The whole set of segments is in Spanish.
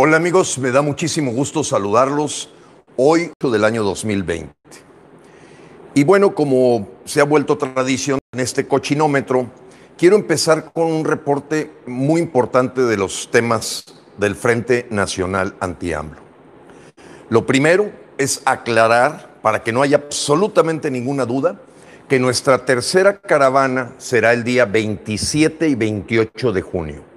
Hola amigos, me da muchísimo gusto saludarlos hoy del año 2020. Y bueno, como se ha vuelto tradición en este cochinómetro, quiero empezar con un reporte muy importante de los temas del Frente Nacional Anti-AMLO. Lo primero es aclarar, para que no haya absolutamente ninguna duda, que nuestra tercera caravana será el día 27 y 28 de junio.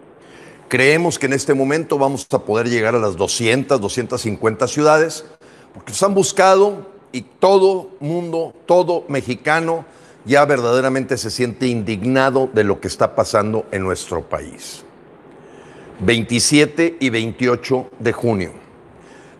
Creemos que en este momento vamos a poder llegar a las 200, 250 ciudades, porque nos han buscado y todo mundo, todo mexicano ya verdaderamente se siente indignado de lo que está pasando en nuestro país. 27 y 28 de junio.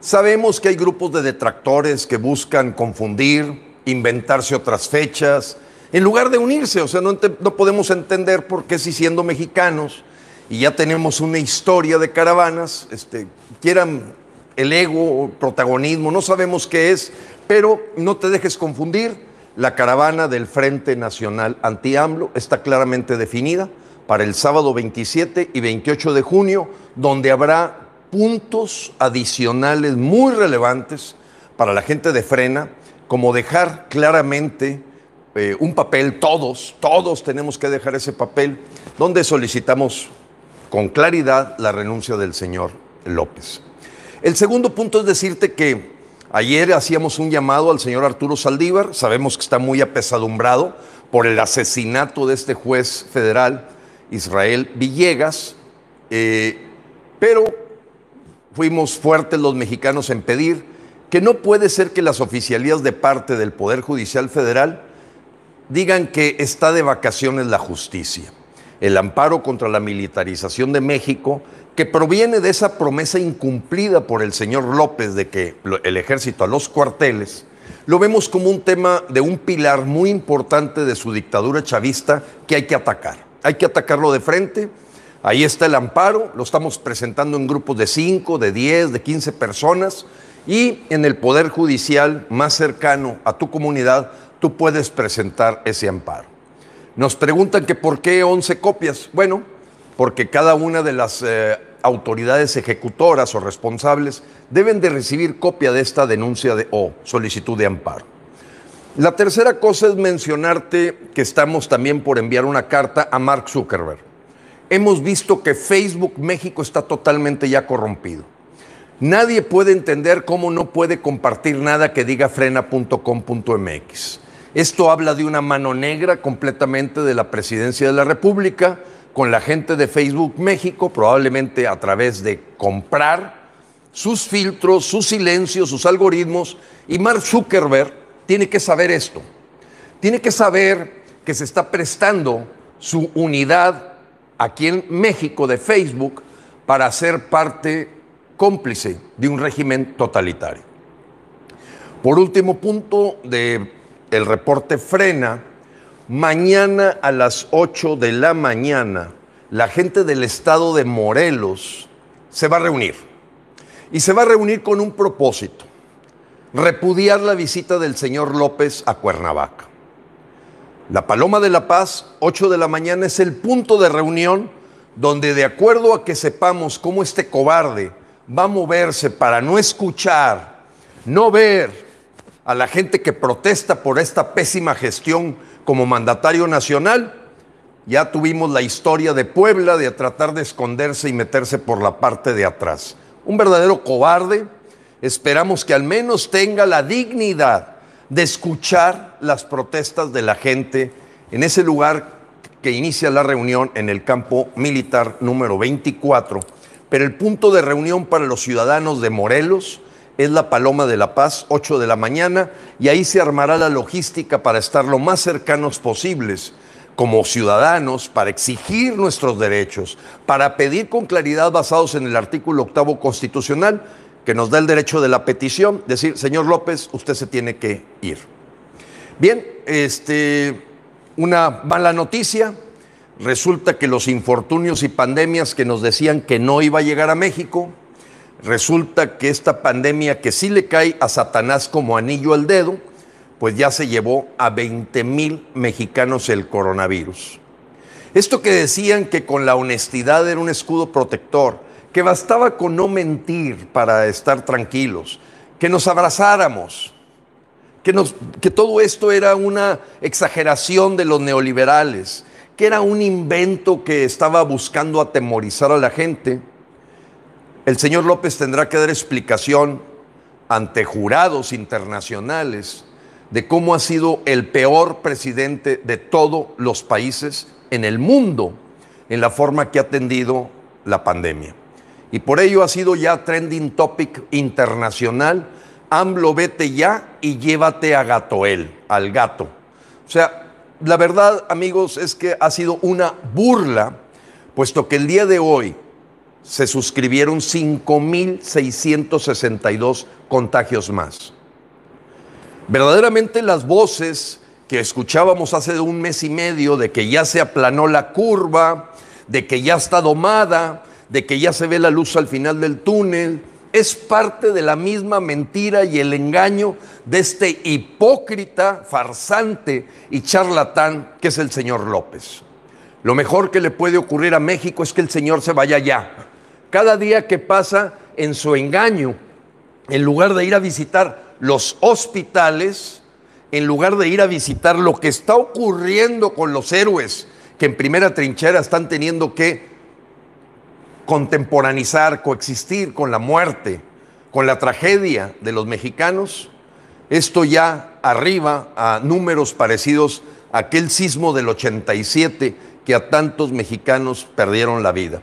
Sabemos que hay grupos de detractores que buscan confundir, inventarse otras fechas, en lugar de unirse. O sea, no, no, podemos entender por qué si siendo mexicanos y ya tenemos una historia de caravanas, este, quieran el ego, protagonismo, no sabemos qué es, pero no te dejes confundir. La caravana del Frente Nacional Anti-AMLO está claramente definida para el sábado 27 y 28 de junio, donde habrá puntos adicionales muy relevantes para la gente de Frena, como dejar claramente eh, un papel, todos, todos tenemos que dejar ese papel, donde solicitamos con claridad la renuncia del señor López. El segundo punto es decirte que ayer hacíamos un llamado al señor Arturo Saldívar, sabemos que está muy apesadumbrado por el asesinato de este juez federal, Israel Villegas, eh, pero fuimos fuertes los mexicanos en pedir que no puede ser que las oficialías de parte del Poder Judicial Federal digan que está de vacaciones la justicia. El amparo contra la militarización de México, que proviene de esa promesa incumplida por el señor López de que el ejército a los cuarteles, lo vemos como un tema de un pilar muy importante de su dictadura chavista que hay que atacar. Hay que atacarlo de frente. Ahí está el amparo, lo estamos presentando en grupos de 5, de 10, de 15 personas y en el Poder Judicial más cercano a tu comunidad, tú puedes presentar ese amparo. Nos preguntan que por qué 11 copias. Bueno, porque cada una de las eh, autoridades ejecutoras o responsables deben de recibir copia de esta denuncia de, o solicitud de amparo. La tercera cosa es mencionarte que estamos también por enviar una carta a Mark Zuckerberg. Hemos visto que Facebook México está totalmente ya corrompido. Nadie puede entender cómo no puede compartir nada que diga frena.com.mx. Esto habla de una mano negra completamente de la presidencia de la República con la gente de Facebook México, probablemente a través de comprar sus filtros, sus silencios, sus algoritmos. Y Mark Zuckerberg tiene que saber esto. Tiene que saber que se está prestando su unidad aquí en México de Facebook para ser parte cómplice de un régimen totalitario. Por último punto de el reporte frena, mañana a las 8 de la mañana la gente del estado de Morelos se va a reunir. Y se va a reunir con un propósito, repudiar la visita del señor López a Cuernavaca. La Paloma de la Paz, 8 de la mañana, es el punto de reunión donde de acuerdo a que sepamos cómo este cobarde va a moverse para no escuchar, no ver a la gente que protesta por esta pésima gestión como mandatario nacional, ya tuvimos la historia de Puebla de tratar de esconderse y meterse por la parte de atrás. Un verdadero cobarde. Esperamos que al menos tenga la dignidad de escuchar las protestas de la gente en ese lugar que inicia la reunión en el campo militar número 24 pero el punto de reunión para los ciudadanos de Morelos es la Paloma de la Paz, 8 de la mañana, y ahí se armará la logística para estar lo más cercanos posibles como ciudadanos, para exigir nuestros derechos, para pedir con claridad basados en el artículo octavo constitucional que nos da el derecho de la petición, decir, señor López, usted se tiene que ir. Bien, este, una mala noticia, Resulta que los infortunios y pandemias que nos decían que no iba a llegar a México, resulta que esta pandemia que sí le cae a Satanás como anillo al dedo, pues ya se llevó a 20 mil mexicanos el coronavirus. Esto que decían que con la honestidad era un escudo protector, que bastaba con no mentir para estar tranquilos, que nos abrazáramos, que, todo esto era una exageración de los neoliberales, que era un invento que estaba buscando atemorizar a la gente. El señor López tendrá que dar explicación ante jurados internacionales de cómo ha sido el peor presidente de todos los países en el mundo en la forma que ha atendido la pandemia. Y por ello ha sido ya trending topic internacional. AMLO vete ya y llévate a Gatoel, al gato. O sea, la verdad, amigos, es que ha sido una burla, puesto que el día de hoy se suscribieron 5.662 contagios más. Verdaderamente las voces que escuchábamos hace un mes y medio de que ya se aplanó la curva, de que ya está domada, de que ya se ve la luz al final del túnel, es parte de la misma mentira y el engaño de este hipócrita, farsante y charlatán que es el señor López. Lo mejor que le puede ocurrir a México es que el señor se vaya ya. Cada día que pasa en su engaño, en lugar de ir a visitar los hospitales, en lugar de ir a visitar lo que está ocurriendo con los héroes que en primera trinchera están teniendo que contemporanizar, coexistir con la muerte, con la tragedia de los mexicanos, esto ya arriba a números parecidos a aquel sismo del 87 que a tantos mexicanos perdieron la vida.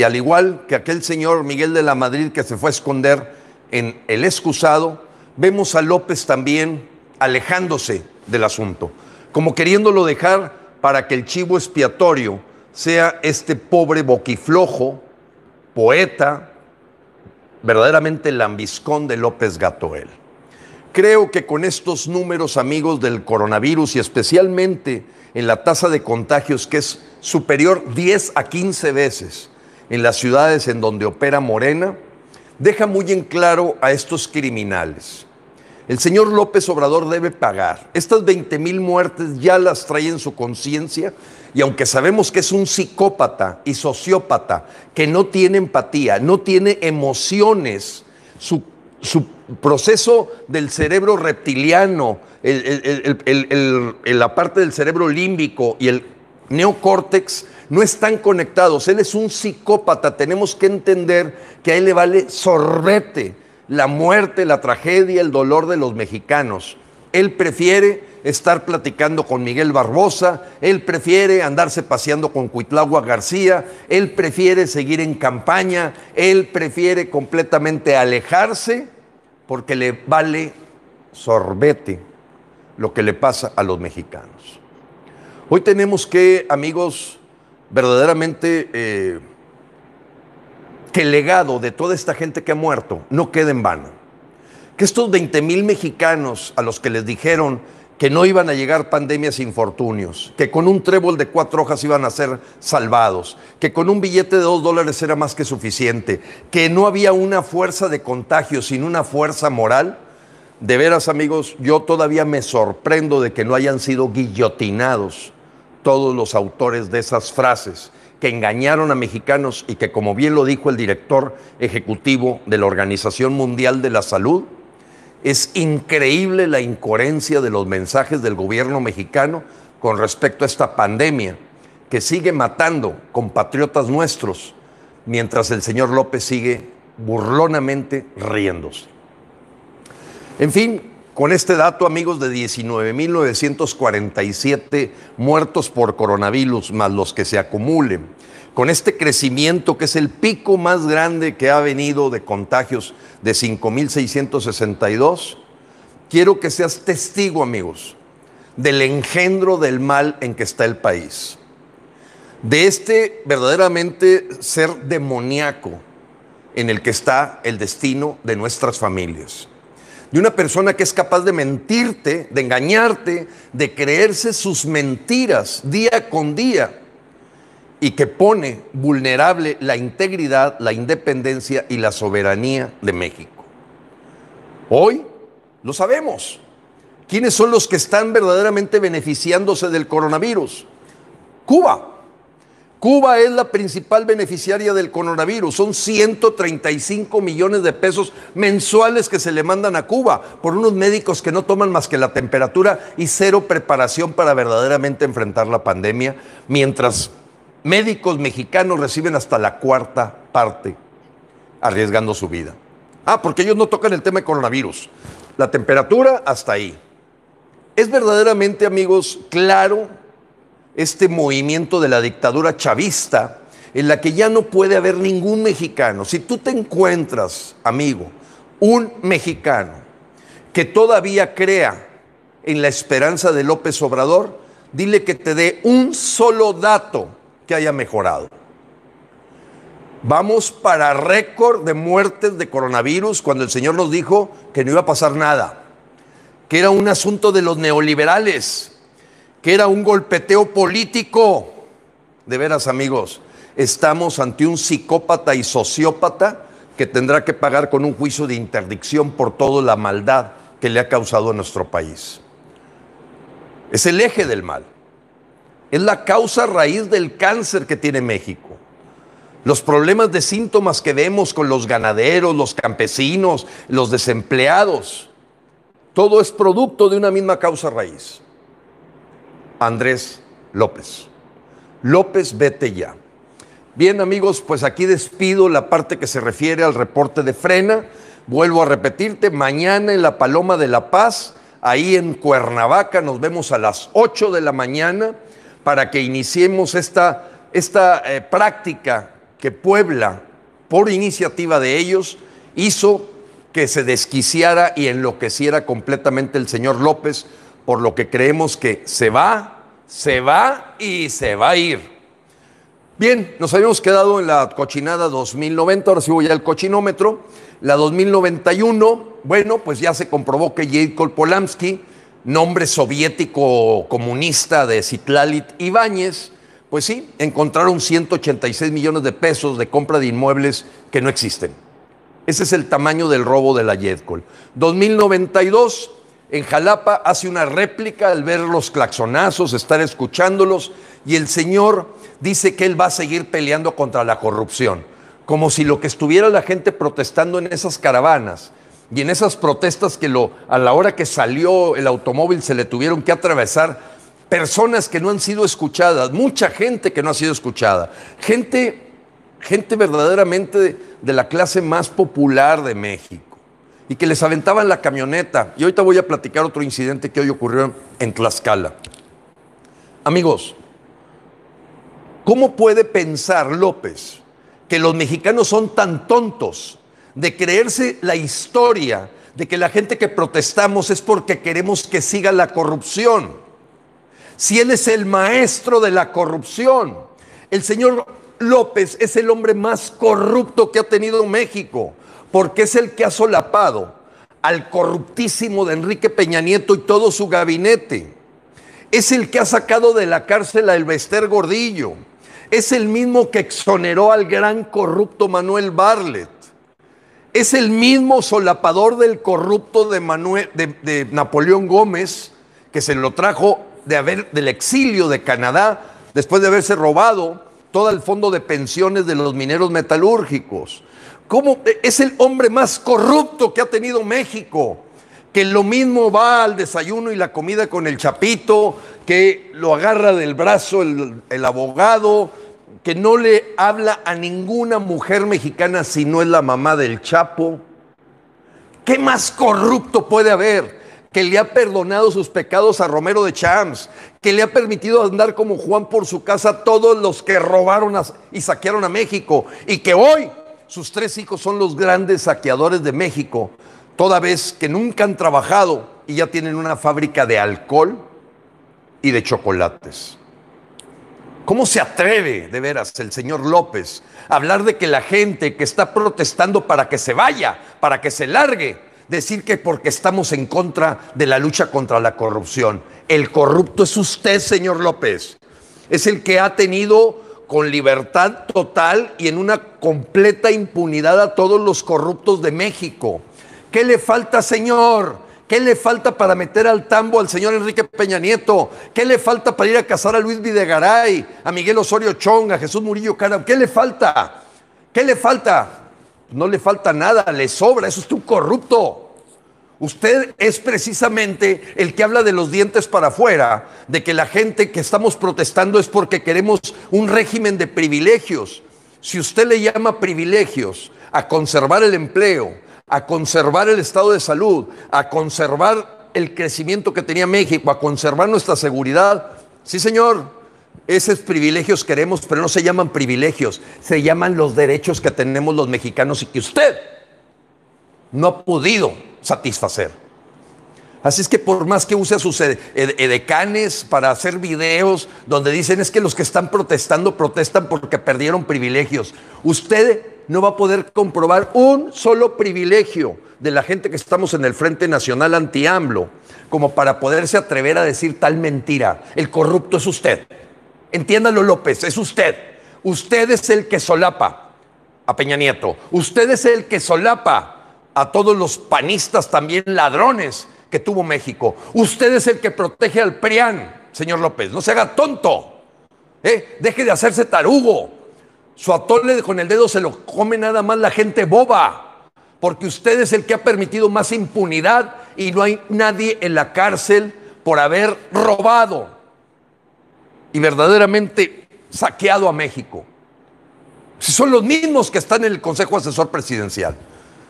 Y al igual que aquel señor Miguel de la Madrid que se fue a esconder en el excusado, vemos a López también alejándose del asunto, como queriéndolo dejar para que el chivo expiatorio sea este pobre boquiflojo, poeta, verdaderamente lambiscón de López Gatoel. Creo que con estos números, amigos, del coronavirus y especialmente en la tasa de contagios que es superior 10 a 15 veces en las ciudades en donde opera Morena, deja muy en claro a estos criminales. El señor López Obrador debe pagar. Estas 20 mil muertes ya las trae en su conciencia y aunque sabemos que es un psicópata y sociópata que no tiene empatía, no tiene emociones, su, proceso del cerebro reptiliano, la parte del cerebro límbico y el neocórtex no están conectados. Él es un psicópata. Tenemos que entender que a él le vale sorbete la muerte, la tragedia, el dolor de los mexicanos. Él prefiere estar platicando con Miguel Barbosa, él prefiere andarse paseando con Cuitlagua García, él prefiere seguir en campaña, él prefiere completamente alejarse porque le vale sorbete lo que le pasa a los mexicanos. Hoy tenemos que, amigos, verdaderamente eh, que el legado de toda esta gente que ha muerto no quede en vano. Que estos 20 mil mexicanos a los que les dijeron que no iban a llegar pandemias e infortunios, que con un trébol de cuatro hojas iban a ser salvados, que con un billete de dos dólares era más que suficiente, que no había una fuerza de contagio, sino una fuerza moral. De veras, amigos, yo todavía me sorprendo de que no hayan sido guillotinados todos los autores de esas frases que engañaron a mexicanos y que, como bien lo dijo el director ejecutivo de la Organización Mundial de la Salud, es increíble la incoherencia de los mensajes del gobierno mexicano con respecto a esta pandemia que sigue matando compatriotas nuestros mientras el señor López sigue burlonamente riéndose. En fin, con este dato, amigos, de 19.947 muertos por coronavirus, más los que se acumulen, con este crecimiento que es el pico más grande que ha venido de contagios de 5.662, quiero que seas testigo, amigos, del engendro del mal en que está el país, de este verdaderamente ser demoníaco en el que está el destino de nuestras familias de una persona que es capaz de mentirte, de engañarte, de creerse sus mentiras día con día y que pone vulnerable la integridad, la independencia y la soberanía de México. Hoy lo sabemos. ¿Quiénes son los que están verdaderamente beneficiándose del coronavirus? Cuba. Cuba es la principal beneficiaria del coronavirus. Son 135 millones de pesos mensuales que se le mandan a Cuba por unos médicos que no toman más que la temperatura y cero preparación para verdaderamente enfrentar la pandemia, mientras médicos mexicanos reciben hasta la cuarta parte arriesgando su vida. Ah, porque ellos no tocan el tema de coronavirus. La temperatura hasta ahí. Es verdaderamente, amigos, claro este movimiento de la dictadura chavista en la que ya no puede haber ningún mexicano. Si tú te encuentras, amigo, un mexicano que todavía crea en la esperanza de López Obrador, dile que te dé un solo dato que haya mejorado. Vamos para récord de muertes de coronavirus cuando el Señor nos dijo que no iba a pasar nada, que era un asunto de los neoliberales, que era un golpeteo político. De veras, amigos, estamos ante un psicópata y sociópata que tendrá que pagar con un juicio de interdicción por toda la maldad que le ha causado a nuestro país. Es el eje del mal. Es la causa raíz del cáncer que tiene México. Los problemas de síntomas que vemos con los ganaderos, los campesinos, los desempleados, todo es producto de una misma causa raíz. Andrés López. López, vete ya. Bien amigos, pues aquí despido la parte que se refiere al reporte de frena. Vuelvo a repetirte, mañana en la Paloma de la Paz, ahí en Cuernavaca, nos vemos a las 8 de la mañana para que iniciemos esta, esta eh, práctica que Puebla, por iniciativa de ellos, hizo que se desquiciara y enloqueciera completamente el señor López por lo que creemos que se va, se va y se va a ir. Bien, nos habíamos quedado en la cochinada 2090, ahora sí voy al cochinómetro. La 2091, bueno, pues ya se comprobó que Jacob Polamsky, nombre soviético comunista de Citlalit Ibáñez, pues sí, encontraron 186 millones de pesos de compra de inmuebles que no existen. Ese es el tamaño del robo de la Yedcol. 2092, en Jalapa hace una réplica al ver los claxonazos, estar escuchándolos, y el Señor dice que Él va a seguir peleando contra la corrupción, como si lo que estuviera la gente protestando en esas caravanas y en esas protestas que lo, a la hora que salió el automóvil se le tuvieron que atravesar personas que no han sido escuchadas, mucha gente que no ha sido escuchada, gente, gente verdaderamente de, de la clase más popular de México y que les aventaban la camioneta. Y ahorita voy a platicar otro incidente que hoy ocurrió en Tlaxcala. Amigos, ¿cómo puede pensar López que los mexicanos son tan tontos de creerse la historia de que la gente que protestamos es porque queremos que siga la corrupción? Si él es el maestro de la corrupción, el señor López es el hombre más corrupto que ha tenido México porque es el que ha solapado al corruptísimo de Enrique Peña Nieto y todo su gabinete. Es el que ha sacado de la cárcel a Elvester Gordillo. Es el mismo que exoneró al gran corrupto Manuel Barlet. Es el mismo solapador del corrupto de, Manuel, de, Napoleón Gómez, que se lo trajo de haber, del exilio de Canadá después de haberse robado todo el fondo de pensiones de los mineros metalúrgicos. ¿Cómo es el hombre más corrupto que ha tenido México? Que lo mismo va al desayuno y la comida con el chapito, que lo agarra del brazo el, el abogado, que no le habla a ninguna mujer mexicana si no es la mamá del Chapo. ¿Qué más corrupto puede haber? que le ha perdonado sus pecados a Romero de Champs, que le ha permitido andar como Juan por su casa a todos los que robaron y saquearon a México, y que hoy sus tres hijos son los grandes saqueadores de México, toda vez que nunca han trabajado y ya tienen una fábrica de alcohol y de chocolates. ¿Cómo se atreve, de veras, el señor López a hablar de que la gente que está protestando para que se vaya, para que se largue, decir que porque estamos en contra de la lucha contra la corrupción? El corrupto es usted, señor López. Es el que ha tenido con libertad total y en una completa impunidad a todos los corruptos de México. ¿Qué le falta, Señor? ¿Qué le falta para meter al tambo al señor Enrique Peña Nieto? ¿Qué le falta para ir a casar a Luis Videgaray, a Miguel Osorio Chong, a Jesús Murillo Cara? ¿Qué le falta? ¿Qué le falta? No le falta nada, le sobra, eso es un corrupto. Usted es precisamente el que habla de los dientes para afuera, de que la gente que estamos protestando es porque queremos un régimen de privilegios. Si usted le llama privilegios a conservar el empleo, a conservar el estado de salud, a conservar el crecimiento que tenía México, a conservar nuestra seguridad. Sí, señor, esos privilegios queremos, pero no se llaman privilegios, se llaman los derechos que tenemos los mexicanos y que usted no ha podido satisfacer. Así es que por más que use a sus edecanes para hacer videos donde dicen es que los que están protestando protestan porque perdieron privilegios, usted no va a poder comprobar un solo privilegio de la gente que estamos en el Frente Nacional Anti-AMLO como para poderse atrever a decir tal mentira. El corrupto es usted. Entiéndalo, López, es usted. Usted es el que solapa a Peña Nieto. Usted es el que solapa a todos los panistas también ladrones que tuvo México. Usted es el que protege al PRIAN, señor López. No se haga tonto. ¿eh? Deje de hacerse tarugo. Su atole con el dedo se lo come nada más la gente boba, porque usted es el que ha permitido más impunidad y no hay nadie en la cárcel por haber robado y verdaderamente saqueado a México. Si son los mismos que están en el Consejo Asesor Presidencial.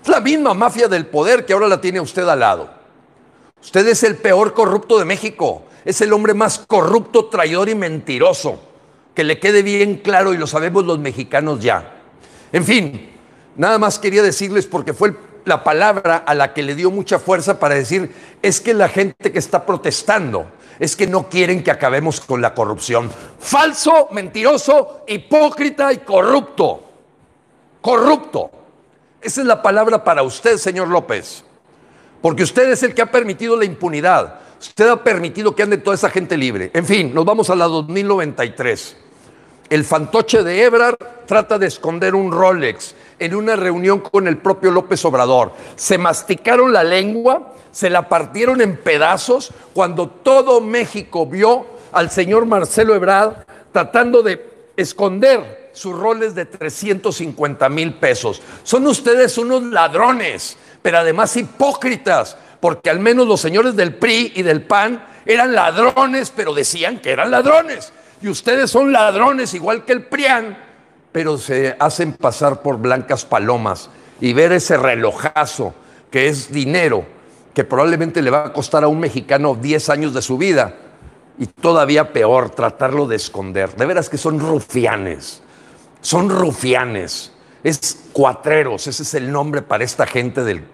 Es la misma mafia del poder que ahora la tiene usted al lado. Usted es el peor corrupto de México. Es el hombre más corrupto, traidor y mentiroso que le quede bien claro y lo sabemos los mexicanos ya. En fin, nada más quería decirles porque fue la palabra a la que le dio mucha fuerza para decir, es que la gente que está protestando es que no quieren que acabemos con la corrupción. Falso, mentiroso, hipócrita y corrupto. Corrupto. Esa es la palabra para usted, señor López. Porque usted es el que ha permitido la impunidad. Usted ha permitido que ande toda esa gente libre. En fin, nos vamos a la 2093. El fantoche de Ebrard trata de esconder un Rolex en una reunión con el propio López Obrador. Se masticaron la lengua, se la partieron en pedazos cuando todo México vio al señor Marcelo Ebrard tratando de esconder sus roles de 350 mil pesos. Son ustedes unos ladrones, pero además hipócritas, porque al menos los señores del PRI y del PAN eran ladrones, pero decían que eran ladrones y ustedes son ladrones igual que el PRIAN, pero se hacen pasar por blancas palomas y ver ese relojazo que es dinero que probablemente le va a costar a un mexicano 10 años de su vida y todavía peor, tratarlo de esconder. De veras que son rufianes, son rufianes, es cuatreros, ese es el nombre para esta gente del,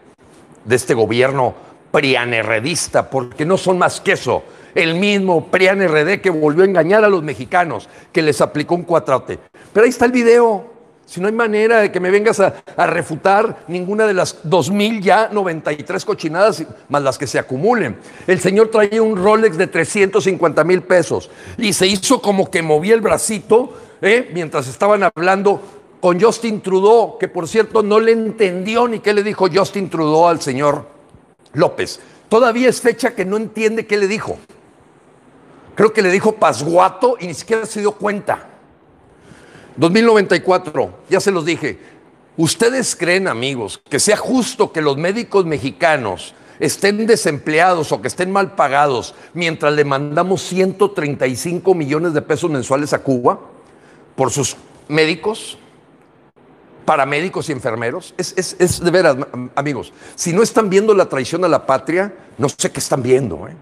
de este gobierno prianerredista, porque no son más que eso el mismo PRIAN RD que volvió a engañar a los mexicanos, que les aplicó un cuatrote. Pero ahí está el video. Si no hay manera de que me vengas a, refutar ninguna de las 2.000 ya 93 cochinadas, más las que se acumulen. El señor traía un Rolex de 350 mil pesos y se hizo como que movía el bracito ¿eh? mientras estaban hablando con Justin Trudeau, que por cierto no le entendió ni qué le dijo Justin Trudeau al señor López. Todavía es fecha que no entiende qué le dijo. Creo que le dijo pasguato y ni siquiera se dio cuenta. 2094, ya se los dije. ¿Ustedes creen, amigos, que sea justo que los médicos mexicanos estén desempleados o que estén mal pagados mientras le mandamos 135 millones de pesos mensuales a Cuba por sus médicos, paramédicos y enfermeros? Es, es de veras, amigos, si no están viendo la traición a la patria, no sé qué están viendo. ¿eh?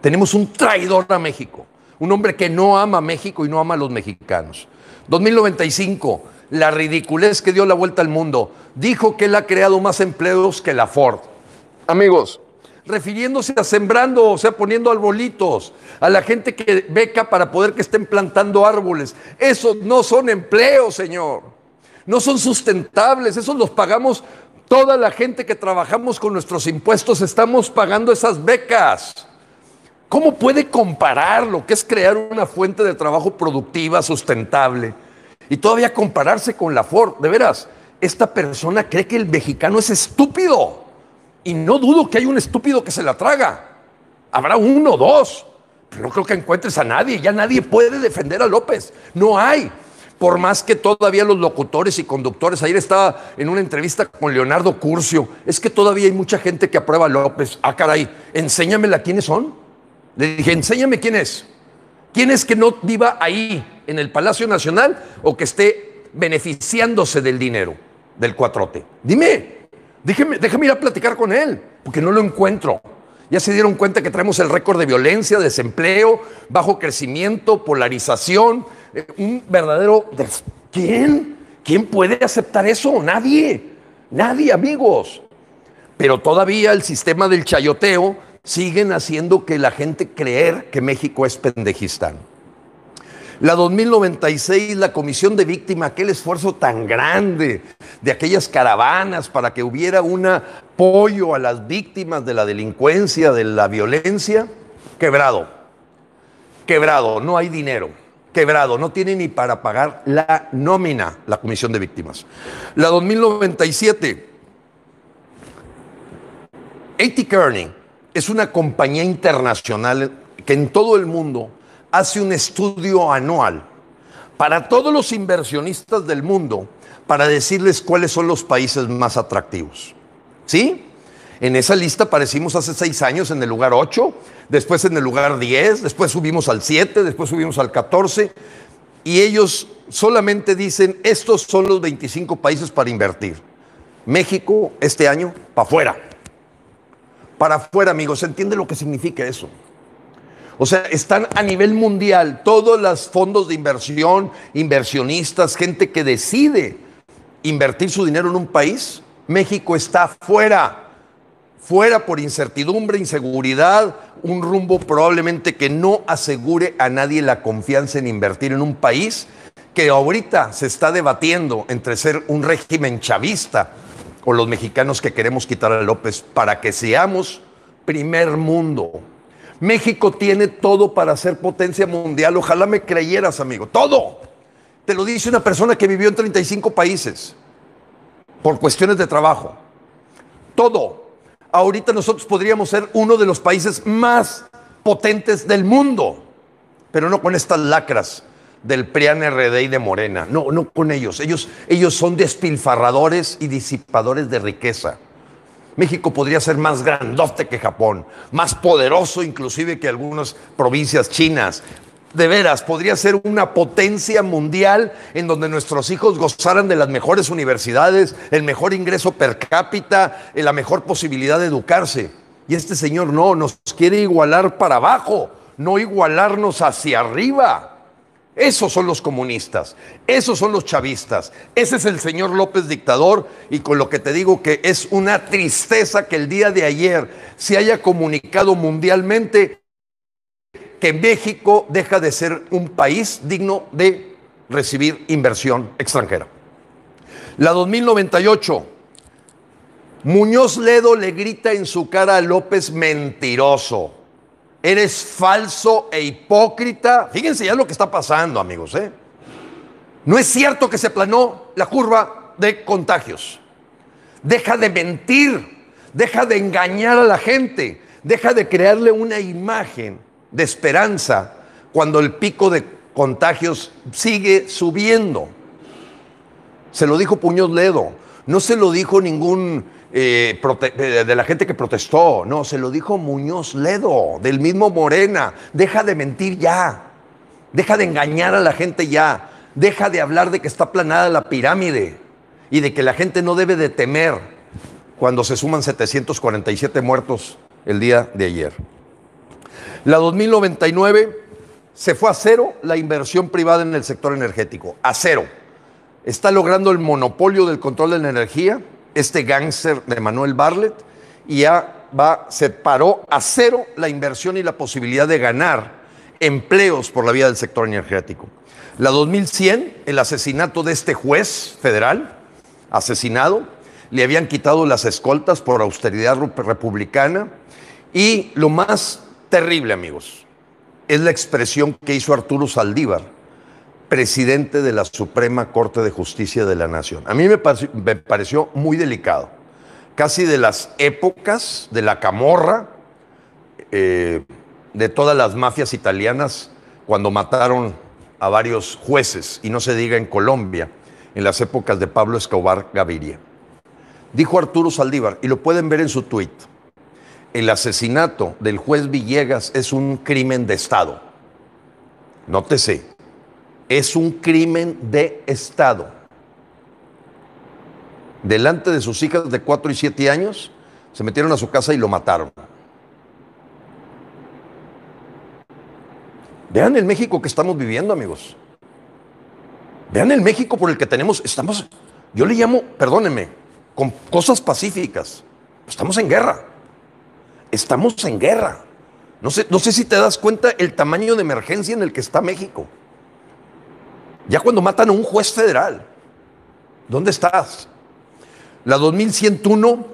Tenemos un traidor a México, un hombre que no ama a México y no ama a los mexicanos. 2095, la ridiculez que dio la vuelta al mundo. Dijo que él ha creado más empleos que la Ford. Amigos, refiriéndose a sembrando, o sea, poniendo arbolitos, a la gente que beca para poder que estén plantando árboles. Esos no son empleos, señor. No son sustentables, esos los pagamos toda la gente que trabajamos con nuestros impuestos, estamos pagando esas becas. ¿Cómo puede comparar lo que es crear una fuente de trabajo productiva, sustentable, y todavía compararse con la Ford? De veras, esta persona cree que el mexicano es estúpido. Y no dudo que hay un estúpido que se la traga. Habrá uno o dos. Pero no creo que encuentres a nadie. Ya nadie puede defender a López. No hay. Por más que todavía los locutores y conductores, ayer estaba en una entrevista con Leonardo Curcio, es que todavía hay mucha gente que aprueba a López. Ah, caray, enséñamela quiénes son. Le dije, enséñame quién es. ¿Quién es que no viva ahí, en el Palacio Nacional, o que esté beneficiándose del dinero del cuatrote? Dime, déjeme, ir a platicar con él, porque no lo encuentro. Ya se dieron cuenta que traemos el récord de violencia, desempleo, bajo crecimiento, polarización, eh, un verdadero... ¿Quién? ¿Quién puede aceptar eso? Nadie. Nadie, amigos. Pero todavía el sistema del chayoteo siguen haciendo que la gente creer que México es pendejistán. La 2096, la comisión de víctimas, aquel esfuerzo tan grande de aquellas caravanas para que hubiera un apoyo a las víctimas de la delincuencia, de la violencia, quebrado. Quebrado, no hay dinero. Quebrado, no tiene ni para pagar la nómina, la comisión de víctimas. La 2097, A.T. Kearney es una compañía internacional que en todo el mundo hace un estudio anual para todos los inversionistas del mundo para decirles cuáles son los países más atractivos. ¿Sí? En esa lista aparecimos hace seis años en el lugar 8, después en el lugar 10, después subimos al 7, después subimos al 14, y ellos solamente dicen, estos son los 25 países para invertir. México este año, para afuera. Para afuera, amigos, ¿se entiende lo que significa eso? O sea, están a nivel mundial todos los fondos de inversión, inversionistas, gente que decide invertir su dinero en un país. México está fuera, fuera por incertidumbre, inseguridad, un rumbo probablemente que no asegure a nadie la confianza en invertir en un país que ahorita se está debatiendo entre ser un régimen chavista o los mexicanos que queremos quitar a López para que seamos primer mundo, México tiene todo para ser potencia mundial. Ojalá me creyeras, amigo. Todo. Te lo dice una persona que vivió en 35 países por cuestiones de trabajo. Todo. Ahorita nosotros podríamos ser uno de los países más potentes del mundo, pero no con estas lacras del PRIAN RD y de Morena. No, no con ellos. Ellos, ellos son despilfarradores y disipadores de riqueza. México podría ser más grandote que Japón, más poderoso inclusive que algunas provincias chinas. De veras, podría ser una potencia mundial en donde nuestros hijos gozaran de las mejores universidades, el mejor ingreso per cápita, la mejor posibilidad de educarse. Y este señor no, nos quiere igualar para abajo, no igualarnos hacia arriba. Esos son los comunistas, esos son los chavistas, ese es el señor López dictador y con lo que te digo que es una tristeza que el día de ayer se haya comunicado mundialmente que México deja de ser un país digno de recibir inversión extranjera. La 2098, Muñoz Ledo le grita en su cara a López mentiroso. Eres falso e hipócrita. Fíjense ya lo que está pasando, amigos. ¿eh? No es cierto que se planó la curva de contagios. Deja de mentir, deja de engañar a la gente, deja de crearle una imagen de esperanza cuando el pico de contagios sigue subiendo. Se lo dijo Puñoz Ledo, no se lo dijo ningún eh, de la gente que protestó. No, se lo dijo Muñoz Ledo, del mismo Morena. Deja de mentir ya. Deja de engañar a la gente ya. Deja de hablar de que está planada la pirámide y de que la gente no debe de temer cuando se suman 747 muertos el día de ayer. La 2099 se fue a cero la inversión privada en el sector energético, a cero. Está logrando el monopolio del control de la energía este gángster de Manuel Barlet y ya va, se paró a cero la inversión y la posibilidad de ganar empleos por la vía del sector energético. La 2100, el asesinato de este juez federal, asesinado, le habían quitado las escoltas por austeridad republicana y lo más terrible, amigos, es la expresión que hizo Arturo Saldívar presidente de la Suprema Corte de Justicia de la Nación. A mí me, pareció, muy delicado. casi de las épocas de la camorra, eh, de todas las mafias italianas, cuando mataron a varios jueces, y no se diga en Colombia, en las épocas de Pablo Escobar Gaviria. Dijo Arturo Saldívar, y lo pueden ver en su tuit, el asesinato del juez Villegas es un crimen de Estado. Nótese, es un crimen de Estado. Delante de sus hijas de 4 y 7 años, se metieron a su casa y lo mataron. Vean el México que estamos viviendo, amigos. Vean el México por el que tenemos, estamos, yo le llamo, perdónenme, con cosas pacíficas. Estamos en guerra. Estamos en guerra. No sé, no sé si te das cuenta el tamaño de emergencia en el que está México. Ya cuando matan a un juez federal, ¿dónde estás? La 2101,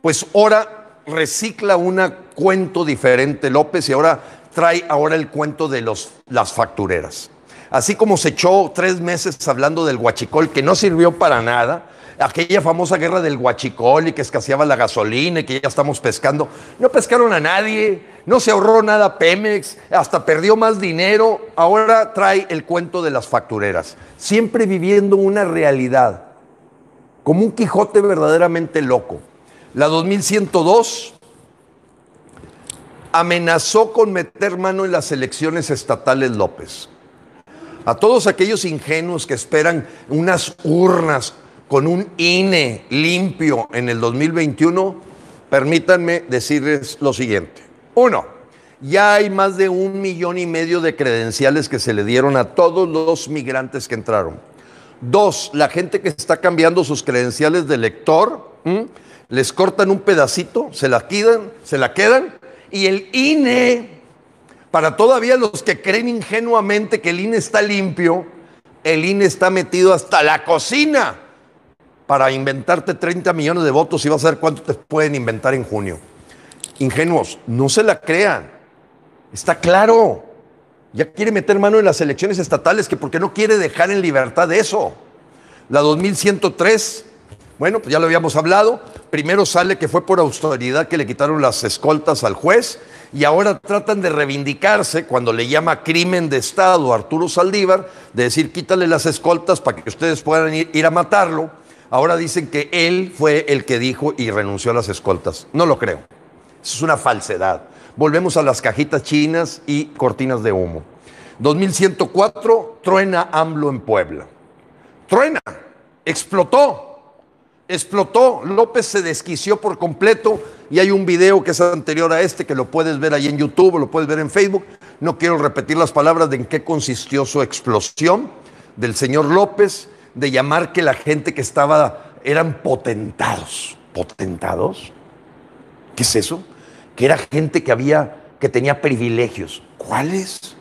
pues ahora recicla un cuento diferente López y ahora trae ahora el cuento de los, las factureras. Así como se echó tres meses hablando del huachicol, que no sirvió para nada, aquella famosa guerra del huachicol y que escaseaba la gasolina y que ya estamos pescando. No pescaron a nadie, no se ahorró nada Pemex, hasta perdió más dinero. Ahora trae el cuento de las factureras, siempre viviendo una realidad, como un Quijote verdaderamente loco. La 2102 amenazó con meter mano en las elecciones estatales López. A todos aquellos ingenuos que esperan unas urnas con un INE limpio en el 2021, permítanme decirles lo siguiente. Uno, ya hay más de un millón y medio de credenciales que se le dieron a todos los migrantes que entraron. Dos, la gente que está cambiando sus credenciales de lector, les cortan un pedacito, se la quedan, se la quedan y el INE, para todavía los que creen ingenuamente que el INE está limpio, el INE está metido hasta la cocina para inventarte 30 millones de votos y vas a ver cuánto te pueden inventar en junio. Ingenuos, no se la crean. Está claro. Ya quiere meter mano en las elecciones estatales, que porque no quiere dejar en libertad eso. La 2103 bueno, pues ya lo habíamos hablado. Primero sale que fue por autoridad que le quitaron las escoltas al juez y ahora tratan de reivindicarse cuando le llama crimen de Estado a Arturo Saldívar, de decir quítale las escoltas para que ustedes puedan ir, a matarlo. Ahora dicen que él fue el que dijo y renunció a las escoltas. No lo creo. Eso es una falsedad. Volvemos a las cajitas chinas y cortinas de humo. 2104, truena AMLO en Puebla. Truena, explotó explotó, López se desquició por completo y hay un video que es anterior a este que lo puedes ver ahí en YouTube, lo puedes ver en Facebook. No quiero repetir las palabras de en qué consistió su explosión del señor López, de llamar que la gente que estaba eran potentados. ¿Potentados? ¿Qué es eso? Era gente que había, que tenía privilegios. ¿Cuáles?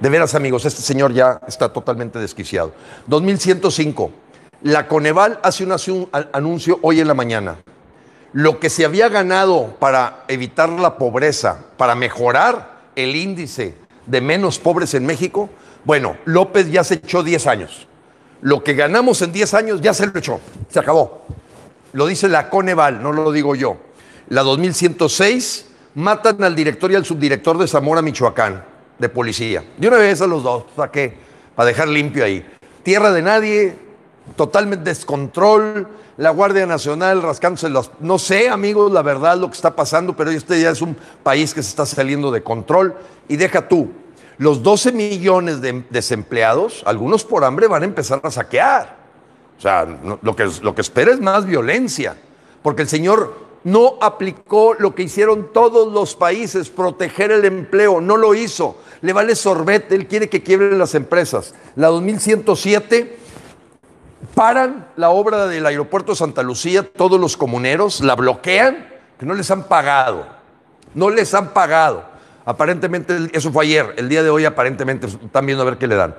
De veras, amigos, este señor ya está totalmente desquiciado. 2105. La Coneval hace un anuncio hoy en la mañana. Lo que se había ganado para evitar la pobreza, para mejorar el índice de menos pobres en México, bueno, López ya se echó 10 años. Lo que ganamos en 10 años ya se lo echó, se acabó. Lo dice la Coneval, no lo digo yo. La 2106 matan al director y al subdirector de Zamora, Michoacán, de policía. De una vez a los dos, qué? Para dejar limpio ahí. Tierra de nadie, totalmente descontrol, la Guardia Nacional rascándose los... No sé, amigos, la verdad lo que está pasando, pero este ya es un país que se está saliendo de control. Y deja tú, los 12 millones de desempleados, algunos por hambre, van a empezar a saquear. O sea, lo, que, lo que espera es más violencia, porque el señor no aplicó lo que hicieron todos los países, proteger el empleo, no lo hizo. Le vale sorbete, él quiere que quiebren las empresas. La 2107 paran la obra del aeropuerto de Santa Lucía, todos los comuneros, la bloquean, que no les han pagado. No les han pagado. Aparentemente, eso fue ayer, el día de hoy aparentemente están viendo a ver qué le dan.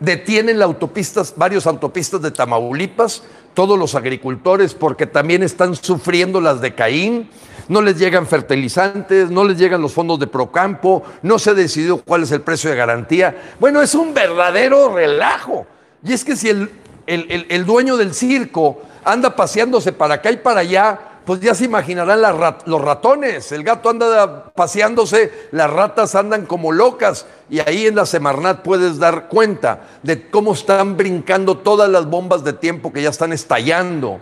Detienen la autopistas, varios autopistas de Tamaulipas, todos los agricultores, porque también están sufriendo las de Caín, no les llegan fertilizantes, no les llegan los fondos de Procampo, no se ha decidido cuál es el precio de garantía. Bueno, es un verdadero relajo. Y es que si el el, dueño del circo anda paseándose para acá y para allá, pues ya se imaginarán los ratones. El gato anda paseándose, las ratas andan como locas. Y ahí en la Semarnat puedes dar cuenta de cómo están brincando todas las bombas de tiempo que ya están estallando,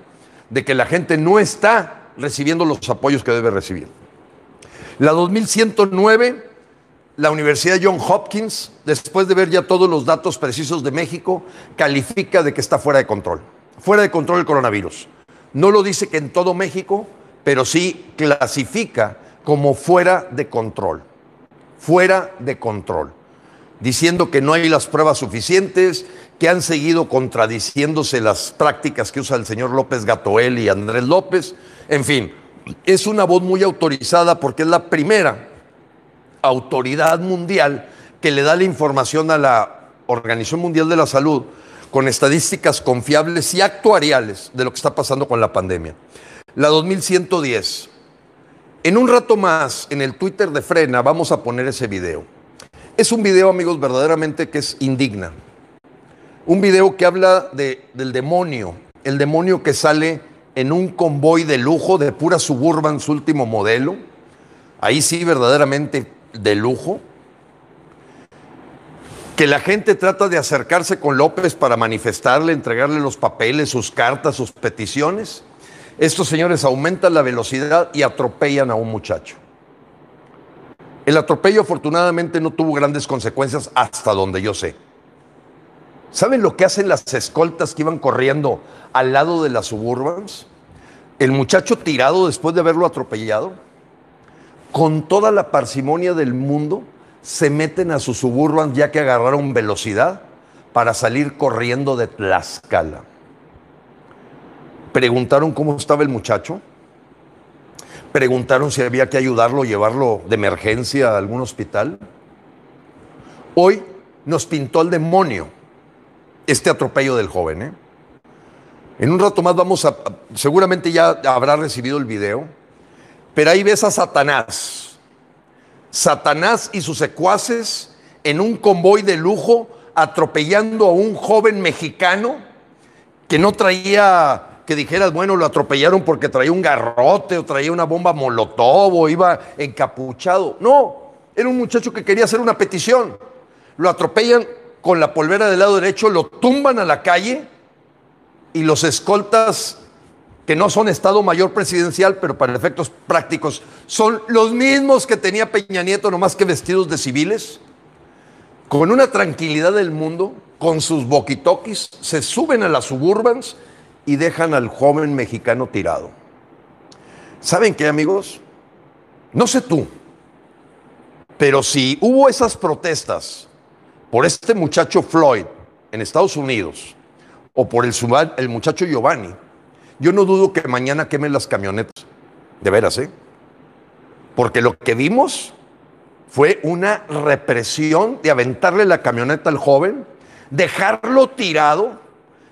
de que la gente no está recibiendo los apoyos que debe recibir. La 2109, la Universidad John Hopkins, después de ver ya todos los datos precisos de México, califica de que está fuera de control. Fuera de control el coronavirus. No lo dice que en todo México, pero sí clasifica como fuera de control. Fuera de control. Diciendo que no hay las pruebas suficientes, que han seguido contradiciéndose las prácticas que usa el señor López Gatoel y Andrés López. En fin, es una voz muy autorizada porque es la primera autoridad mundial que le da la información a la Organización Mundial de la Salud con estadísticas confiables y actuariales de lo que está pasando con la pandemia. La 2110. En un rato más, en el Twitter de Frena, vamos a poner ese video. Es un video, amigos, verdaderamente que es indigna. Un video que habla de, del demonio, el demonio que sale en un convoy de lujo de pura suburban, su último modelo. Ahí sí, verdaderamente de lujo que la gente trata de acercarse con López para manifestarle, entregarle los papeles, sus cartas, sus peticiones. Estos señores aumentan la velocidad y atropellan a un muchacho. El atropello afortunadamente no tuvo grandes consecuencias hasta donde yo sé. ¿Saben lo que hacen las escoltas que iban corriendo al lado de las suburbans? El muchacho tirado después de haberlo atropellado, con toda la parsimonia del mundo, se meten a sus suburban ya que agarraron velocidad para salir corriendo de Tlaxcala. Preguntaron cómo estaba el muchacho. Preguntaron si había que ayudarlo, llevarlo de emergencia a algún hospital. Hoy nos pintó el demonio este atropello del joven. ¿eh? En un rato más vamos a, seguramente ya habrá recibido el video, pero ahí ves a Satanás Satanás y sus secuaces en un convoy de lujo atropellando a un joven mexicano que no traía, que dijeras, bueno, lo atropellaron porque traía un garrote o traía una bomba molotov o iba encapuchado. No, era un muchacho que quería hacer una petición. Lo atropellan con la polvera del lado derecho, lo tumban a la calle y los escoltas que no son Estado Mayor Presidencial, pero para efectos prácticos son los mismos que tenía Peña Nieto, nomás que vestidos de civiles, con una tranquilidad del mundo, con sus boquitoquis, se suben a las suburbans y dejan al joven mexicano tirado. ¿Saben qué, amigos? No sé tú, pero si hubo esas protestas por este muchacho Floyd en Estados Unidos o por el, el muchacho Giovanni, yo no dudo que mañana quemen las camionetas. De veras, ¿eh? Porque lo que vimos fue una represión de aventarle la camioneta al joven, dejarlo tirado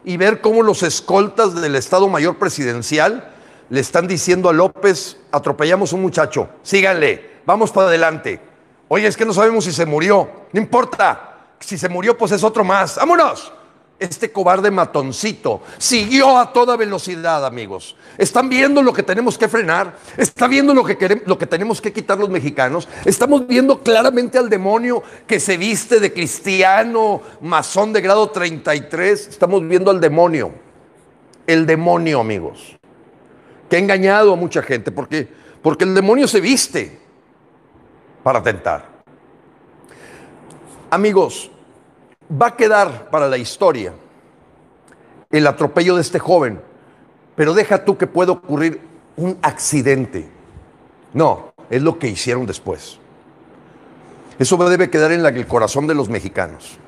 y ver cómo los escoltas del Estado Mayor Presidencial le están diciendo a López, atropellamos a un muchacho, síganle, vamos para adelante. Oye, es que no sabemos si se murió, no importa, si se murió pues es otro más, vámonos este cobarde matoncito siguió a toda velocidad, amigos. Están viendo lo que tenemos que frenar, están viendo lo que, queremos, lo que tenemos que quitar los mexicanos. Estamos viendo claramente al demonio que se viste de cristiano, masón de grado 33. Estamos viendo al demonio. El demonio, amigos, que ha engañado a mucha gente porque, porque el demonio se viste para tentar. Amigos, va a quedar para la historia el atropello de este joven, pero deja tú que pueda ocurrir un accidente. No, es lo que hicieron después. Eso debe quedar en el corazón de los mexicanos.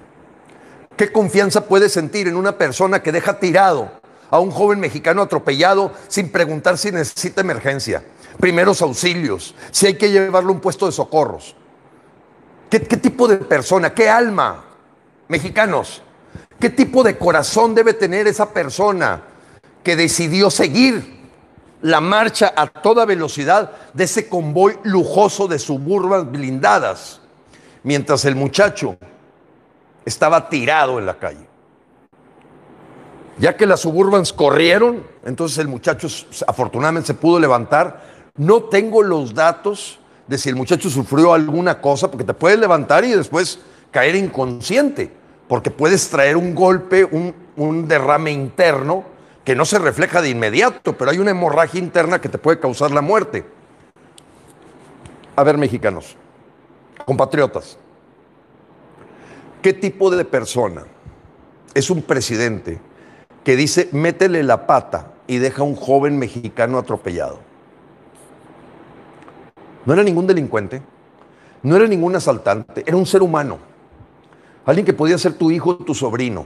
¿Qué confianza puede sentir en una persona que deja tirado a un joven mexicano atropellado sin preguntar si necesita emergencia, primeros auxilios, si hay que llevarlo a un puesto de socorros? ¿Qué, qué tipo de persona, qué alma Mexicanos, ¿qué tipo de corazón debe tener esa persona que decidió seguir la marcha a toda velocidad de ese convoy lujoso de suburbas blindadas, mientras el muchacho estaba tirado en la calle? Ya que las suburbans corrieron, entonces el muchacho afortunadamente se pudo levantar. No tengo los datos de si el muchacho sufrió alguna cosa, porque te puedes levantar y después caer inconsciente, porque puedes traer un golpe, un, derrame interno que no se refleja de inmediato, pero hay una hemorragia interna que te puede causar la muerte. A ver, mexicanos, compatriotas, ¿qué tipo de persona es un presidente que dice, métele la pata y deja a un joven mexicano atropellado? No era ningún delincuente, no era ningún asaltante, era un ser humano. Alguien que podía ser tu hijo o tu sobrino,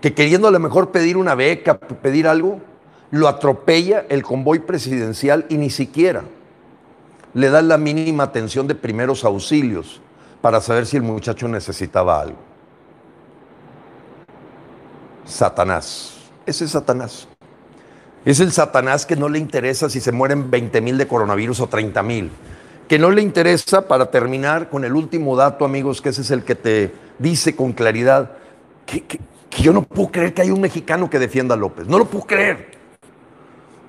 que queriendo a lo mejor pedir una beca, pedir algo, lo atropella el convoy presidencial y ni siquiera le da la mínima atención de primeros auxilios para saber si el muchacho necesitaba algo. Satanás, ese es Satanás. Es el Satanás que no le interesa si se mueren 20 mil de coronavirus o 30 mil que no le interesa, para terminar con el último dato, amigos, que ese es el que te dice con claridad que, yo no puedo creer que hay un mexicano que defienda a López. No lo puedo creer.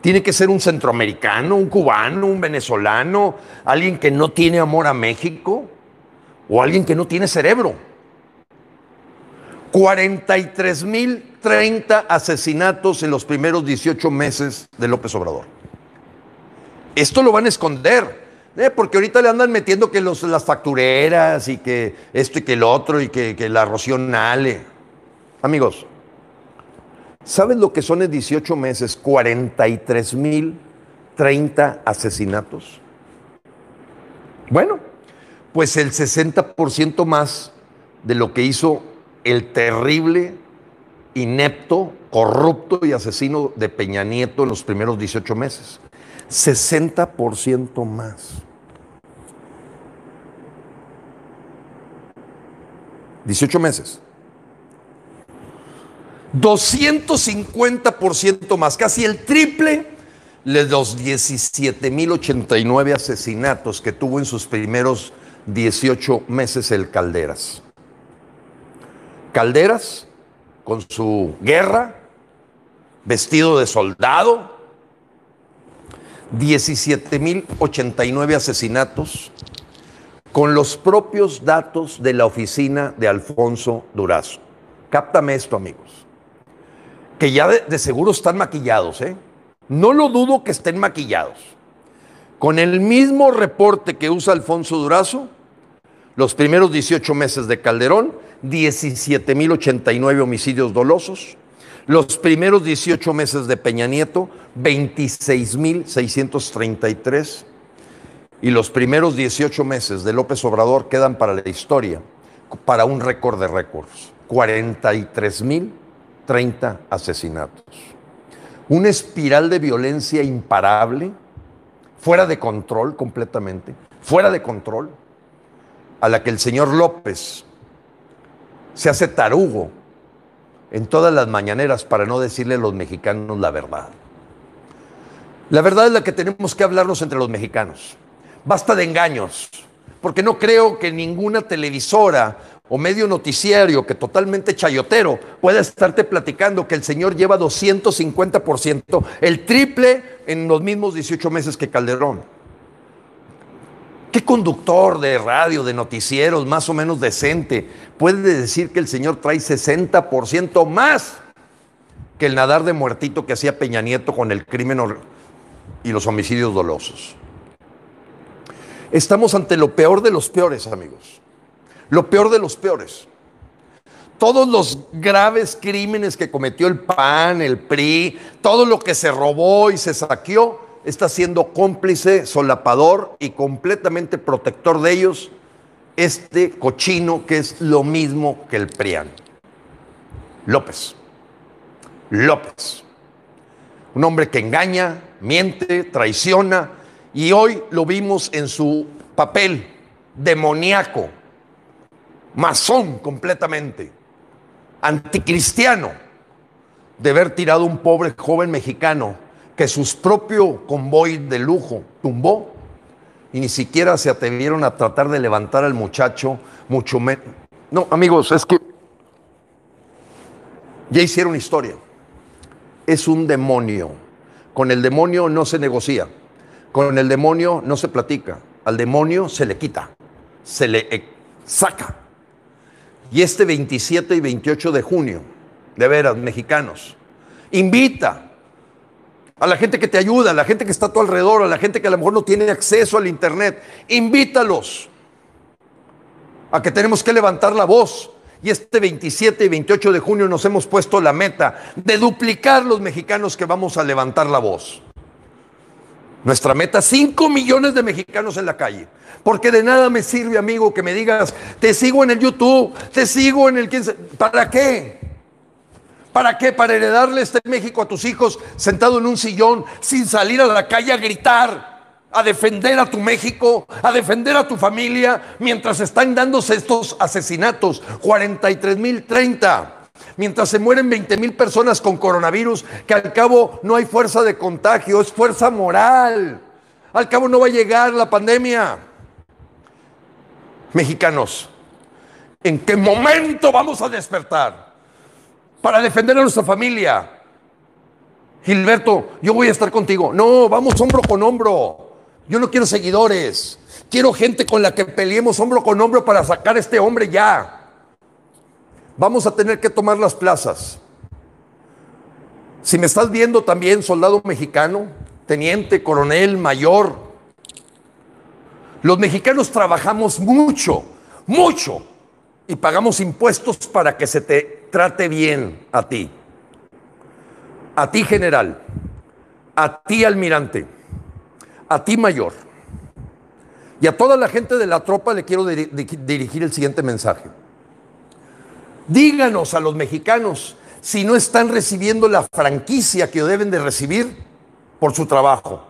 Tiene que ser un centroamericano, un cubano, un venezolano, alguien que no tiene amor a México o alguien que no tiene cerebro. 43 mil 30 asesinatos en los primeros 18 meses de López Obrador. Esto lo van a esconder. Eh, porque ahorita le andan metiendo que las factureras y que esto y que el otro y que, la Rocío Amigos, ¿saben lo que son en 18 meses? 43 mil 30 asesinatos. Bueno, pues el 60% más de lo que hizo el terrible, inepto, corrupto y asesino de Peña Nieto en los primeros 18 meses. 60% más. 18 meses. 250% más, casi el triple de los 17.089 asesinatos que tuvo en sus primeros 18 meses el Calderas. Calderas, con su guerra, vestido de soldado, 17.089 asesinatos, con los propios datos de la oficina de Alfonso Durazo. Cáptame esto, amigos. Que ya de, seguro están maquillados, ¿eh? No lo dudo que estén maquillados. Con el mismo reporte que usa Alfonso Durazo, los primeros 18 meses de Calderón, 17.089 homicidios dolosos. Los primeros 18 meses de Peña Nieto, 26.633 y los primeros 18 meses de López Obrador quedan para la historia, para un récord de récords. 43.030 asesinatos. Una espiral de violencia imparable, fuera de control completamente, fuera de control, a la que el señor López se hace tarugo en todas las mañaneras para no decirle a los mexicanos la verdad. La verdad es la que tenemos que hablarnos entre los mexicanos. Basta de engaños, porque no creo que ninguna televisora o medio noticiario que totalmente chayotero pueda estarte platicando que el señor lleva 250%, el triple en los mismos 18 meses que Calderón. ¿Qué conductor de radio, de noticieros más o menos decente puede decir que el señor trae 60% más que el nadar de muertito que hacía Peña Nieto con el crimen y los homicidios dolosos? Estamos ante lo peor de los peores, amigos. Lo peor de los peores. Todos los graves crímenes que cometió el PAN, el PRI, todo lo que se robó y se saqueó, está siendo cómplice, solapador y completamente protector de ellos este cochino que es lo mismo que el PRIAN. López. López. Un hombre que engaña, miente, traiciona, y hoy lo vimos en su papel demoníaco, masón completamente, anticristiano, de haber tirado un pobre joven mexicano que su propio convoy de lujo tumbó y ni siquiera se atrevieron a tratar de levantar al muchacho, mucho menos. No, amigos, es que ya hicieron historia. es un demonio. Con el demonio no se negocia. Con el demonio no se platica. Al demonio se le quita. Se le eh, saca. Y este 27 y 28 de junio, de veras, mexicanos, invita a la gente que te ayuda, a la gente que está a tu alrededor, a la gente que a lo mejor no tiene acceso al Internet, invítalos a que tenemos que levantar la voz. Y este 27 y 28 de junio nos hemos puesto la meta de duplicar los mexicanos que vamos a levantar la voz. Nuestra meta, 5 millones de mexicanos en la calle. Porque de nada me sirve, amigo, que me digas, te sigo en el YouTube, te sigo en el 15. ¿Para qué? ¿Para qué? Para heredarle este México a tus hijos sentado en un sillón sin salir a la calle a gritar, a defender a tu México, a defender a tu familia, mientras están dándose estos asesinatos, 43 mil 30 mientras se mueren 20 mil personas con coronavirus, que al cabo no hay fuerza de contagio, es fuerza moral. Al cabo no va a llegar la pandemia. Mexicanos, ¿en qué momento vamos a despertar para defender a nuestra familia? Gilberto, yo voy a estar contigo. No, vamos hombro con hombro. Yo no quiero seguidores. Quiero gente con la que peleemos hombro con hombro para sacar a este hombre ya. Vamos a tener que tomar las plazas. Si me estás viendo también, soldado mexicano, teniente, coronel, mayor, los mexicanos trabajamos mucho, mucho, y pagamos impuestos para que se te trate bien a ti. A ti general, a ti almirante, a ti mayor. Y a toda la gente de la tropa le quiero dirigir el siguiente mensaje. Díganos a los mexicanos si no están recibiendo la franquicia que deben de recibir por su trabajo,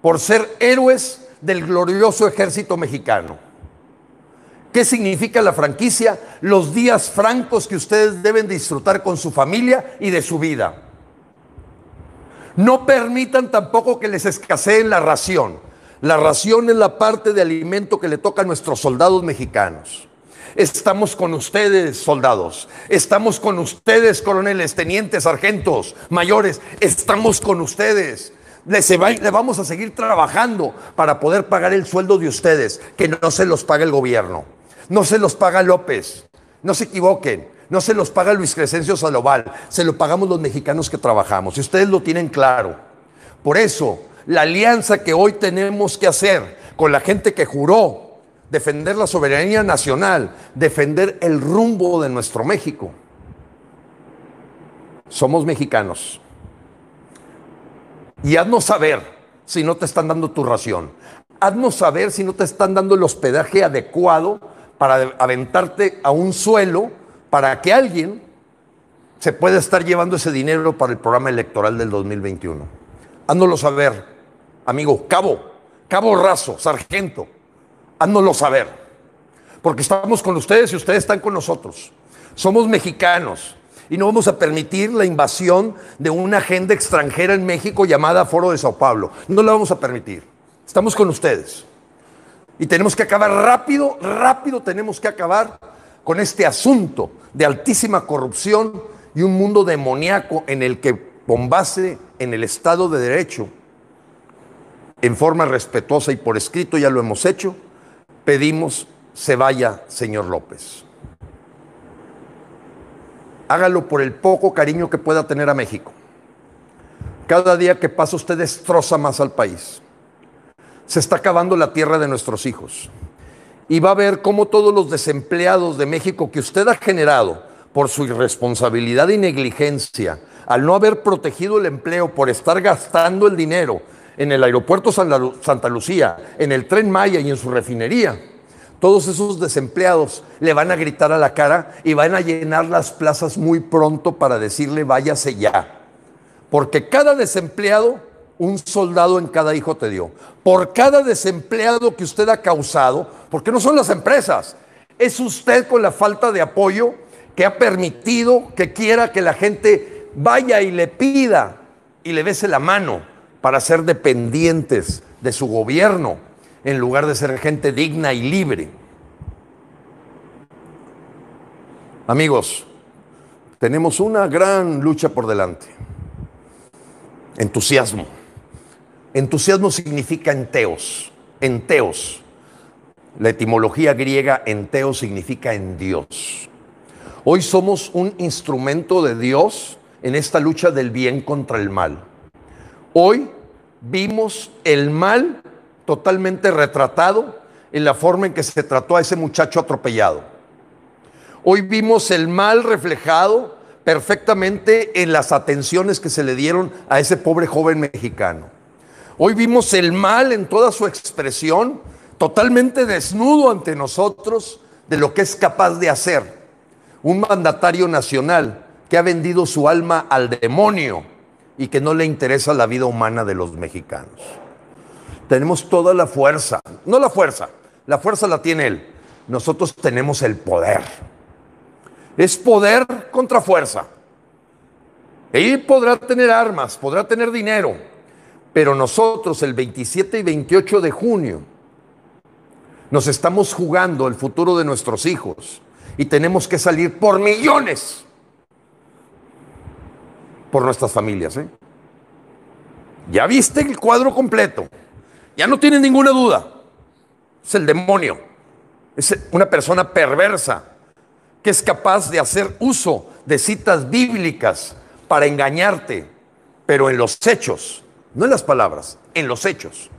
por ser héroes del glorioso ejército mexicano. ¿Qué significa la franquicia? Los días francos que ustedes deben disfrutar con su familia y de su vida. No permitan tampoco que les escaseen la ración. La ración es la parte de alimento que le toca a nuestros soldados mexicanos. Estamos con ustedes, soldados. Estamos con ustedes, coroneles, tenientes, sargentos, mayores. Estamos con ustedes. Le, vamos a seguir trabajando para poder pagar el sueldo de ustedes, que no se los paga el gobierno. No se los paga López. No se equivoquen. No se los paga Luis Crescencio Saloval. Se lo pagamos los mexicanos que trabajamos. Y ustedes lo tienen claro. Por eso, la alianza que hoy tenemos que hacer con la gente que juró defender la soberanía nacional, defender el rumbo de nuestro México. Somos mexicanos. Y haznos saber si no te están dando tu ración. Haznos saber si no te están dando el hospedaje adecuado para aventarte a un suelo para que alguien se pueda estar llevando ese dinero para el programa electoral del 2021. Haznoslo saber, amigo, cabo, cabo raso, sargento háznoslo saber. Porque estamos con ustedes y ustedes están con nosotros. Somos mexicanos y no vamos a permitir la invasión de una agenda extranjera en México llamada Foro de Sao Paulo. No la vamos a permitir. Estamos con ustedes. Y tenemos que acabar rápido, rápido tenemos que acabar con este asunto de altísima corrupción y un mundo demoníaco en el que, con base en el Estado de Derecho, en forma respetuosa y por escrito ya lo hemos hecho, pedimos se vaya, señor López. Hágalo por el poco cariño que pueda tener a México. Cada día que pasa usted destroza más al país. Se está acabando la tierra de nuestros hijos. Y va a ver cómo todos los desempleados de México que usted ha generado por su irresponsabilidad y negligencia, al no haber protegido el empleo, por estar gastando el dinero en el aeropuerto Santa Lucía, en el tren Maya y en su refinería, todos esos desempleados le van a gritar a la cara y van a llenar las plazas muy pronto para decirle váyase ya. Porque cada desempleado, un soldado en cada hijo te dio. Por cada desempleado que usted ha causado, porque no son las empresas, es usted con la falta de apoyo que ha permitido que quiera que la gente vaya y le pida y le bese la mano para ser dependientes de su gobierno en lugar de ser gente digna y libre. Amigos, tenemos una gran lucha por delante. Entusiasmo. Entusiasmo significa enteos, enteos. La etimología griega enteo significa en Dios. Hoy somos un instrumento de Dios en esta lucha del bien contra el mal. Hoy vimos el mal totalmente retratado en la forma en que se trató a ese muchacho atropellado. Hoy vimos el mal reflejado perfectamente en las atenciones que se le dieron a ese pobre joven mexicano. Hoy vimos el mal en toda su expresión, totalmente desnudo ante nosotros de lo que es capaz de hacer un mandatario nacional que ha vendido su alma al demonio y que no le interesa la vida humana de los mexicanos. Tenemos toda la fuerza, no la fuerza, la fuerza la tiene él, nosotros tenemos el poder. Es poder contra fuerza. Él podrá tener armas, podrá tener dinero, pero nosotros el 27 y 28 de junio nos estamos jugando el futuro de nuestros hijos y tenemos que salir por millones por nuestras familias. ¿eh? Ya viste el cuadro completo, ya no tienes ninguna duda. Es el demonio, es una persona perversa que es capaz de hacer uso de citas bíblicas para engañarte, pero en los hechos, no en las palabras, en los hechos.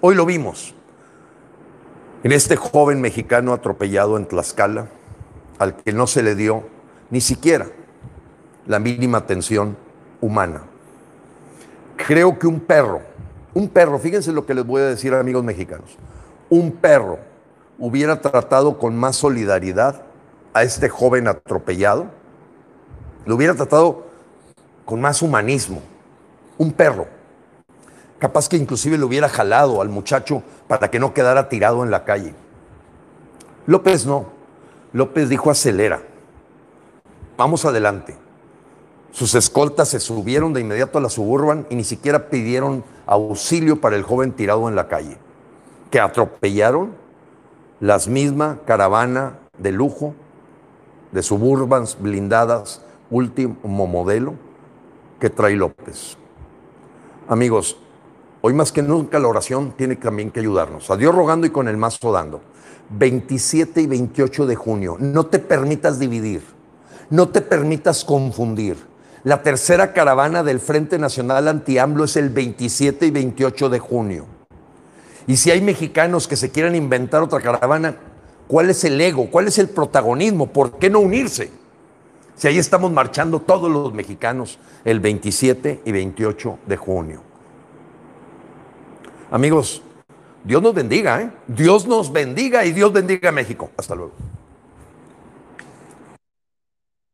Hoy lo vimos en este joven mexicano atropellado en Tlaxcala, al que no se le dio ni siquiera la mínima atención humana. Creo que un perro, un perro, fíjense lo que les voy a decir amigos mexicanos, un perro hubiera tratado con más solidaridad a este joven atropellado, lo hubiera tratado con más humanismo, un perro. Capaz que inclusive le hubiera jalado al muchacho para que no quedara tirado en la calle. López no. López dijo acelera. Vamos adelante. Sus escoltas se subieron de inmediato a la suburban y ni siquiera pidieron auxilio para el joven tirado en la calle. Que atropellaron las misma caravana de lujo de suburbans blindadas último modelo que trae López. Amigos, hoy más que nunca la oración tiene también que ayudarnos. A Dios rogando y con el mazo dando. 27 y 28 de junio. No te permitas dividir. No te permitas confundir. La tercera caravana del Frente Nacional Anti-AMLO es el 27 y 28 de junio. Y si hay mexicanos que se quieran inventar otra caravana, ¿Cuál es el ego? ¿Cuál es el protagonismo? ¿Por qué no unirse? Si ahí estamos marchando todos los mexicanos el 27 y 28 de junio. Amigos, Dios nos bendiga, ¿eh? Dios nos bendiga y Dios bendiga a México. Hasta luego.